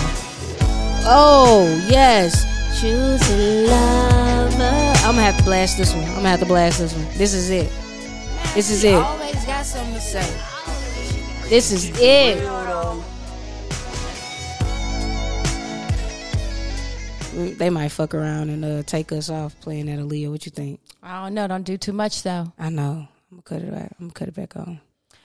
Oh yes, choose a lover. I'm gonna have to blast this one. I'm gonna have to blast this one. This is it. This is it. Always got something to say. This is it. They might fuck around and uh, take us off playing that Aaliyah. What you think? I don't know. Don't do too much though. I know. I'm gonna cut it back. I'm gonna cut it back on.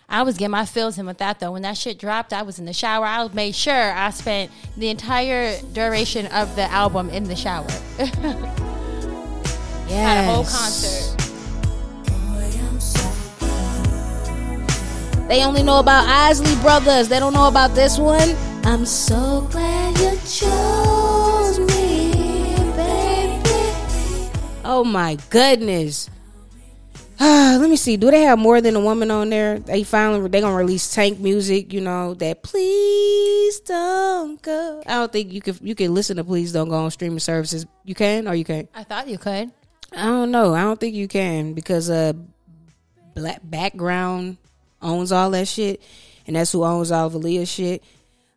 I was getting my feels in with that though. When that shit dropped, I was in the shower. I made sure I spent the entire duration of the album in the shower. Had a whole concert. They only know about Isley Brothers. They don't know about this one. I'm so glad you chose me, baby. Oh my goodness. Let me see. Do they have more than a woman on there? They finally they gonna release Tank music. You know that. Please don't go. I don't think you can you can listen to Please Don't Go on streaming services. You can or you can't. I thought you could. I don't know. I don't think you can because uh, black background owns all that shit, and that's who owns all of Aaliyah's shit.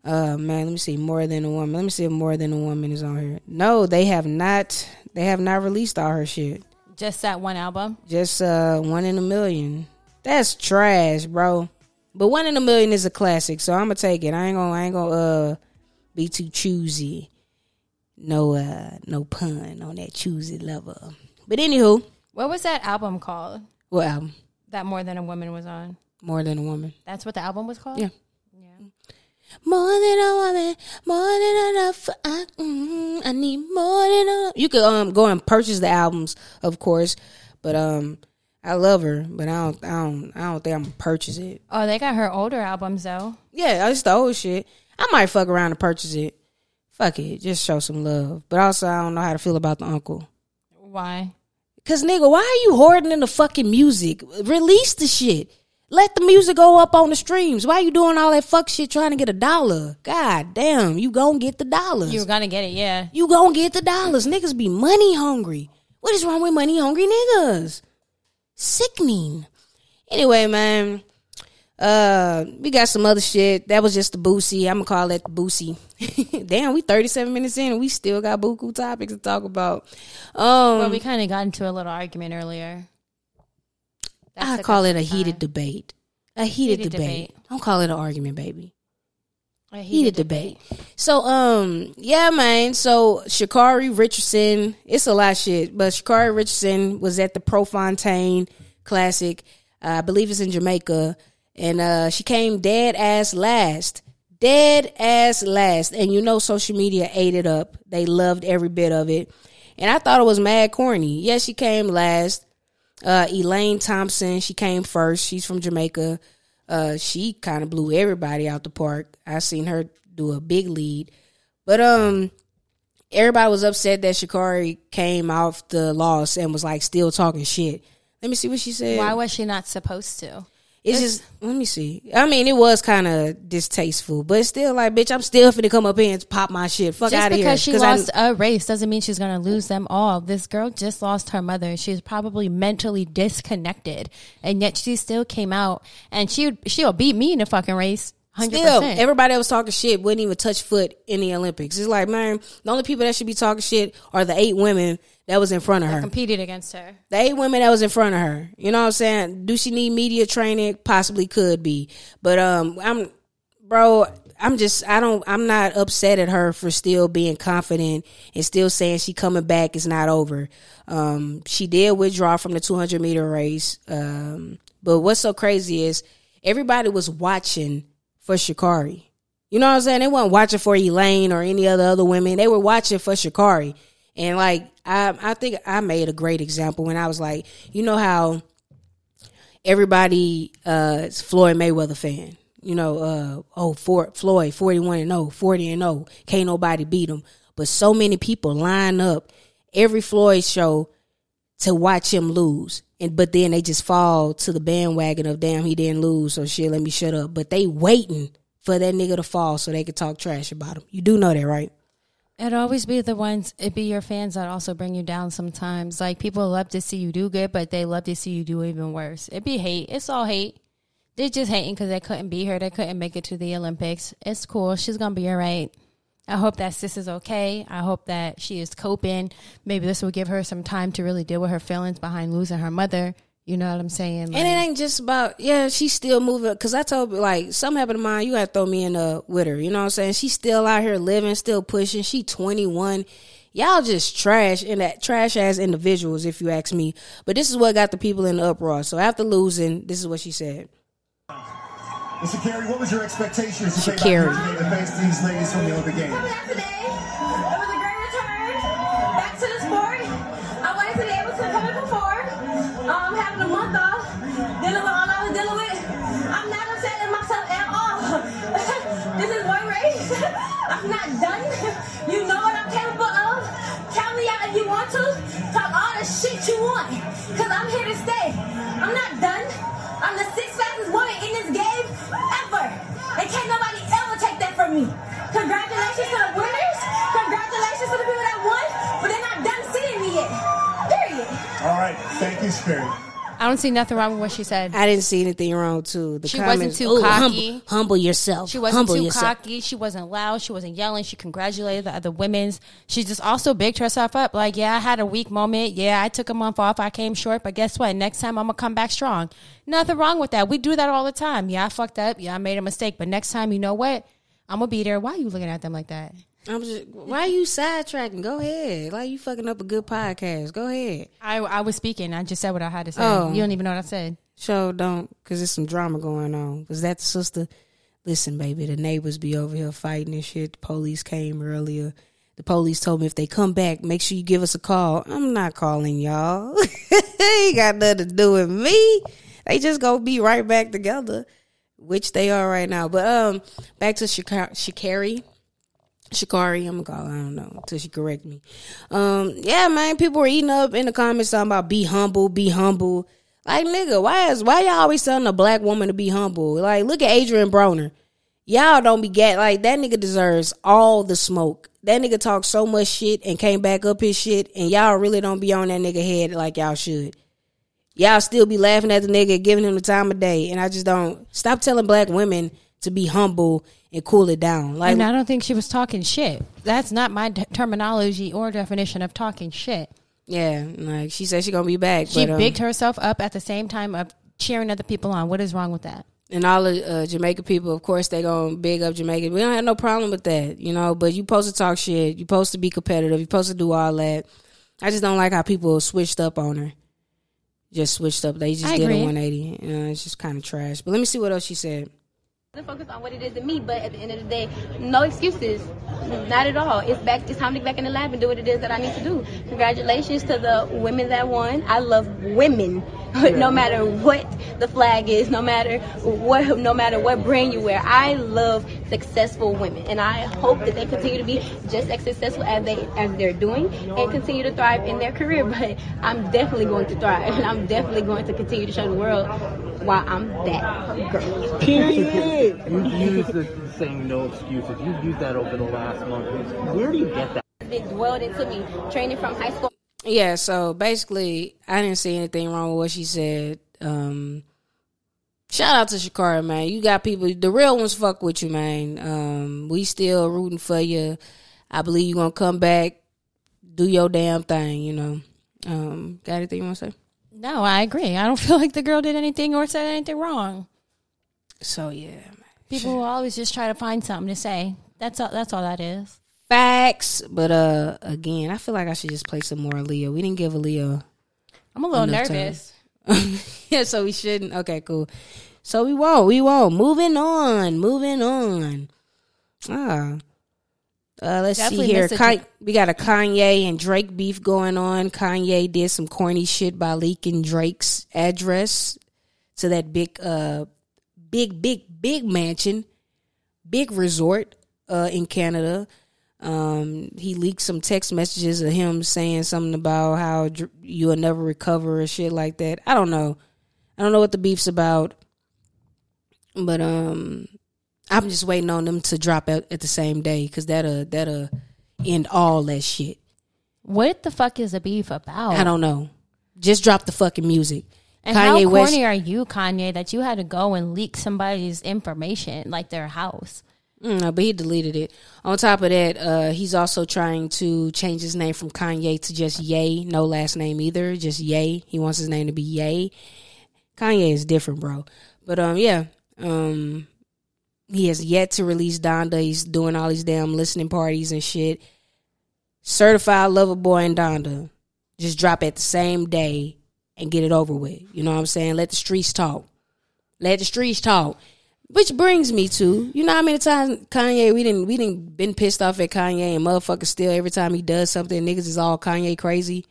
Uh, man, let me see. More than a woman. Let me see if more than a woman is on here. No, they have not. They have not released all her shit. Just that one album. Just uh, one in a million. That's trash, bro. But one in a million is a classic, so I'm gonna take it. I ain't gonna. I ain't gonna uh, be too choosy. No, uh, no pun on that choosy lover. But anywho, What was that album called? what album? That More Than a Woman was on. More than a woman. That's what the album was called? Yeah. Yeah. More than a woman, more than enough. I, mm, I need more than enough. You could um go and purchase the albums, of course, but um I love her, but I don't I don't I don't think I'm gonna purchase it. Oh, they got her older albums though. Yeah, it's the old shit. I might fuck around and purchase it. Fuck it, just show some love. But also, I don't know how to feel about the uncle. Why? Cause nigga, why are you hoarding in the fucking music? Release the shit. Let the music go up on the streams. Why you doing all that fuck shit trying to get a dollar? God damn, you gonna get the dollars. You were gonna get it, yeah. You gonna get the dollars. Niggas be money hungry. What is wrong with money hungry niggas? Sickening. Anyway, man. Uh, we got some other shit. That was just the boosie. I'm gonna call it the boosie. Damn, we 37 minutes in and we still got buku topics to talk about. Um, Well, we kind of got into a little argument earlier. I call it a heated time. debate. A heated, Heated debate. debate. Don't call it an argument, baby. A Heated, debate. So, um, yeah, man. So Sha'Carri Richardson, it's a lot of shit, but Sha'Carri Richardson was at the Prefontaine Classic. Uh, I believe it's in Jamaica, and uh, she came dead ass last. Dead ass last. And you know, social media ate it up. They loved every bit of it. And I thought it was mad corny. Yes, she came last. Uh, Elaine Thompson, she came first. She's from Jamaica. Uh, she kind of blew everybody out the park. I seen her do a big lead, but um, everybody was upset that Shikari came off the loss and was like still talking shit. Let me see what she said. Why was she not supposed to? It's just let me see. I mean, it was kind of distasteful, but still like, bitch, I'm still finna come up here and pop my shit. Fuck out of here. because she 'Cause I- lost a race doesn't mean she's going to lose them all. This girl just lost her mother. She's probably mentally disconnected, and yet she still came out and she she'll beat me in a fucking race. Hundred Still, everybody that was talking shit wouldn't even touch foot in the Olympics. It's like, man, the only people that should be talking shit are the eight women that was in front of her. competed against her. The eight women that was in front of her. You know what I'm saying? Do she need media training? Possibly could be. But um I'm bro, I'm just I don't I'm not upset at her for still being confident and still saying she coming back is not over. Um she did withdraw from the 200 meter race. Um but what's so crazy is everybody was watching for Shikari. You know what I'm saying? They weren't watching for Elaine or any other other women. They were watching for Shikari. And like I I think I made a great example when I was like, you know how everybody uh is Floyd Mayweather fan. You know, uh oh Floyd 41 and 0, 40 and 0. Can't nobody beat him. But so many people line up every Floyd show to watch him lose. And but then they just fall to the bandwagon of damn he didn't lose, so shit, let me shut up. But they waiting for that nigga to fall so they could talk trash about him. You do know that, right? It'd always be the ones, it'd be your fans that also bring you down sometimes. Like people love to see you do good, but they love to see you do even worse. It'd be hate. It's all hate. They're just hating because they couldn't be here. They couldn't make it to the Olympics. It's cool. She's going to be all right. I hope that sis is okay. I hope that she is coping. Maybe this will give her some time to really deal with her feelings behind losing her mother. You know what I'm saying? and it ain't just about yeah. She's still moving because I told her like something happened to mine. You got to throw me in uh, with her. You know what I'm saying? She's still out here living, still pushing. She 21. Y'all just trash and that trash ass individuals, if you ask me. But this is what got the people in the uproar. So after losing, this is what she said. Mr. Carey, what was your expectations to Sha'Carri. take back here today to face these ladies from the Olympic Games? Don't see nothing wrong with what she said. I didn't see anything wrong too. The She wasn't too "Ooh, cocky. Humble, humble yourself. She wasn't humble too yourself. cocky. She wasn't loud. She wasn't yelling. She congratulated the other women's. She just also bigged herself up. Like, yeah, I had a weak moment. Yeah, I took a month off. I came short, but guess what? Next time I'm gonna come back strong. Nothing wrong with that. We do that all the time. Yeah, I fucked up. Yeah, I made a mistake. But next time, you know what? I'm gonna be there. Why are you looking at them like that? I'm just, why are you sidetracking? Go ahead. Like you fucking up a good podcast. Go ahead. I I was speaking. I just said what I had to say. Oh. You don't even know what I said. Show don't, cause there's some drama going on. Was that the sister? Listen, baby, the neighbors be over here fighting and shit. The police came earlier. The police told me if they come back, make sure you give us a call. I'm not calling y'all. Ain't got nothing to do with me. They just gonna be right back together, which they are right now. But um, back to Sha'Carri. Shikari, I'm gonna call I don't know, until she correct me. Um, yeah, man, people were eating up in the comments talking about be humble, be humble. Like, nigga, why is why y'all always telling a black woman to be humble? Like, look at Adrien Broner. Y'all don't be get like that nigga deserves all the smoke. That nigga talked so much shit and came back up his shit, and y'all really don't be on that nigga head like y'all should. Y'all still be laughing at the nigga, giving him the time of day, and I just don't stop telling black women to be humble and cool it down. Like, and I don't think she was talking shit. That's not my d- terminology or definition of talking shit. yeah, like she said she gonna be back. She but, um, bigged herself up at the same time of cheering other people on. What is wrong with that? and all the uh, Jamaica people, of course, they gonna big up Jamaica. We don't have no problem with that, you know. But you supposed to talk shit. You supposed to be competitive. You supposed to do all that. I just don't like how people switched up on her. Just switched up. They just I did agree. a 180. You know, it's just kind of trash. But let me see what else she said. Focus on what it is to me, but at the end of the day, no excuses. Not at all. It's back it's time to get back in the lab and do what it is that I need to do. Congratulations to the women that won. I love women. no matter what the flag is, no matter what no matter what brand you wear. I love successful women and I hope that they continue to be just as successful as they as they're doing and continue to thrive in their career. But I'm definitely going to thrive and I'm definitely going to continue to show the world why I'm that girl. Period. You use the saying no excuses. You used that over the last month. Where do you get that? It dwelled into me training from high school. Yeah, so basically, I didn't see anything wrong with what she said. Um, shout out to Shakara, man. You got people, the real ones fuck with you, man. Um, we still rooting for you. I believe you're gonna come back, do your damn thing, you know. Um, got anything you want to say? No, I agree. I don't feel like the girl did anything or said anything wrong. So yeah, People will always just try to find something to say. That's all. That's all that is. facts. But uh, again, I feel like I should just play some more Aaliyah. We didn't give Aaliyah. I'm a little nervous. yeah, so we shouldn't. Okay, cool. So we won't. We won't. Moving on. Moving on. Ah. Uh, let's Definitely see here. missed a Ki- tr- we got a Kanye and Drake beef going on. Kanye did some corny shit by leaking Drake's address to that big, uh, big, big, big mansion, big resort uh, in Canada. Um, he leaked some text messages of him saying something about how dr- you'll never recover or shit like that. I don't know. I don't know what the beef's about, but um, I'm just waiting on them to drop out at the same day because that'll that'll end all that shit. What the fuck is the beef about? I don't know. Just drop the fucking music. And how corny are you, Kanye, that you had to go and leak somebody's information, like their house? Mm, no, but he deleted it. On top of that, uh, he's also trying to change his name from Kanye to just Ye, no last name either, just Ye. He wants his name to be Ye. Kanye is different, bro. But um, yeah, um, he has yet to release Donda. He's doing all these damn listening parties and shit. Certified Lover Boy and Donda just drop at the same day and get it over with. You know what I'm saying? Let the streets talk. Let the streets talk. Which brings me to, you know how many times Kanye we didn't we didn't been pissed off at Kanye and motherfuckers still every time he does something, niggas is all Kanye crazy.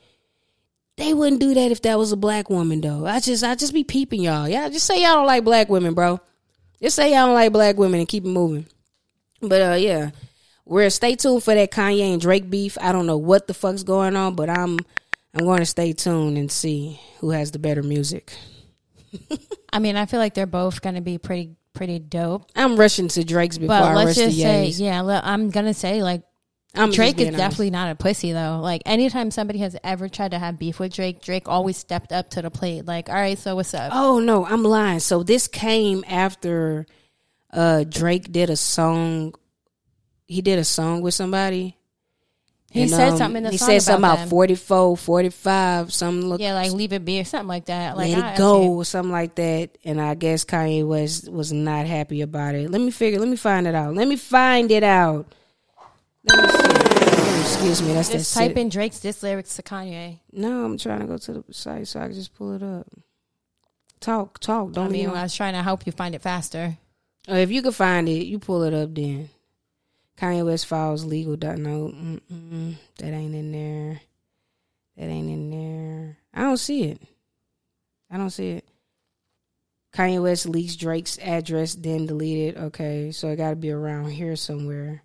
They wouldn't do that if that was a black woman though. I just I just be peeping y'all. Yeah, just say y'all don't like black women, bro. Just say y'all don't like black women and keep it moving. But uh yeah. We're stay tuned for that Kanye and Drake beef. I don't know what the fuck's going on, but I'm I'm going to stay tuned and see who has the better music. I mean, I feel like they're both going to be pretty pretty dope. I'm rushing to Drake's before But I let's rush just to say, Ye's. yeah, look, I'm gonna say like I'm Drake is honest. definitely not a pussy though. Like anytime somebody has ever tried to have beef with Drake, Drake always stepped up to the plate. Like, all right, so what's up? Oh no, I'm lying. So this came after uh Drake did a song. He did a song with somebody. He said something in the He song said something about about them. 44, 45, something look yeah, like leave it be or something like that. Like let I- it go or something like that. And I guess Kanye West was not happy about it. Let me figure. Let me find it out. Let me find it out. Let me see. Oh, excuse me. That's Just that type in Drake's diss lyrics to Kanye. No, I'm trying to go to the site so I can just pull it up. Talk, talk. Don't I mean, I was trying to help you find it faster. Oh, if you can find it, you pull it up then. Kanye West files legal. Dot no, mm-mm, that ain't in there. That ain't in there. I don't see it. I don't see it. Kanye West leaks Drake's address, then deleted. Okay, so it got to be around here somewhere.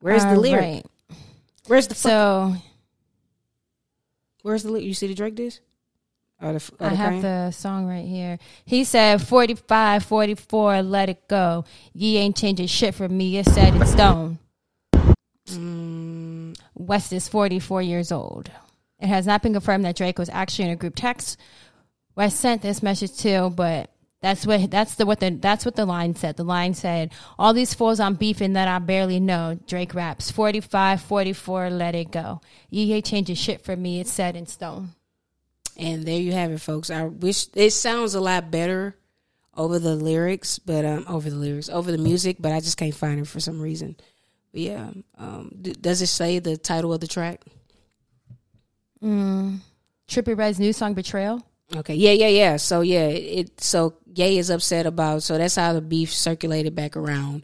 Where's the All lyric? right. Where's the So Where's the lyric? You see the Drake diss? Or the, or I have the song right here. He said 45, 44, let it go. Ye ain't changing shit for me. It's set in stone. Mm. West is 44 years old. It has not been confirmed that Drake was actually in a group text. West sent this message too, but that's what that's the what the that's what the line said. The line said, "All these fools I'm beefing that I barely know." Drake raps, 45, 44, let it go. Ye ain't changing shit for me. It's set in stone. And there you have it, folks. I wish it sounds a lot better over the lyrics, but um, over the lyrics, over the music, but I just can't find it for some reason. But yeah, um, d- does it say the title of the track? Mm. Trippie Redd's new song "Betrayal." Okay, yeah, yeah, yeah. So yeah, it, it so Ye is upset about. So that's how the beef circulated back around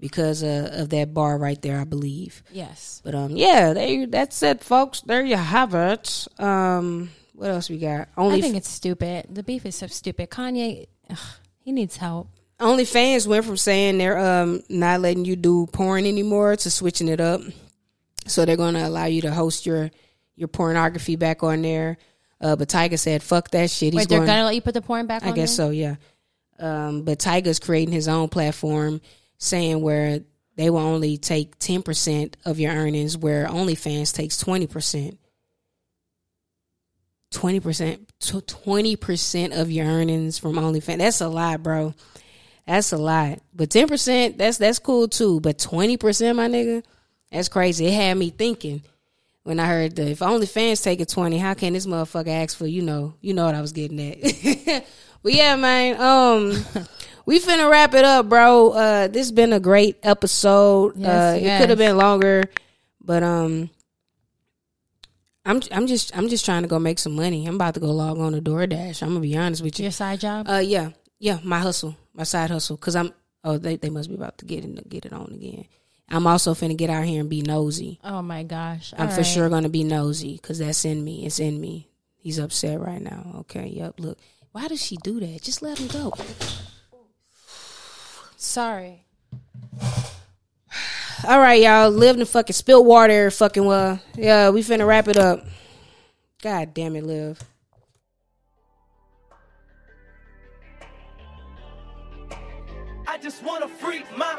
because uh, of that bar right there, I believe. Yes. But um, yeah, there. That's it, folks. There you have it. Um, what else we got? Only I think it's stupid. The beef is so stupid. Kanye, ugh, he needs help. OnlyFans went from saying they're um not letting you do porn anymore to switching it up. So they're going to allow you to host your your pornography back on there. Uh, but Tyga said, "Fuck that shit." He's Wait, they're going, gonna let you put the porn back on? I guess there? so, yeah. Um, but Tyga's creating his own platform, saying where they will only take ten percent of your earnings, where OnlyFans takes twenty percent. Twenty percent, twenty percent of your earnings from OnlyFans. That's a lot, bro. That's a lot. But ten percent, that's that's cool too. But twenty percent, my nigga, that's crazy. It had me thinking when I heard that if OnlyFans take a twenty, how can this motherfucker ask for you know you know what I was getting at. but yeah, man. Um, we finna wrap it up, bro. Uh, this has been a great episode. Yes, uh, it could have been longer, but um. I'm I'm just I'm just trying to go make some money. I'm about to go log on to DoorDash. I'm gonna be honest with you. Your side job? Uh, yeah, yeah, my hustle, my side hustle. Cause I'm oh they, they must be about to get it get it on again. I'm also finna get out here and be nosy. Oh my gosh! I'm All for right. sure gonna be nosy because that's in me. It's in me. He's upset right now. Okay, yep. Look, why does she do that? Just let him go. Sorry. All right, y'all. Live in the fucking spill water. Fucking well. Yeah, we finna wrap it up. God damn it, live. I just wanna my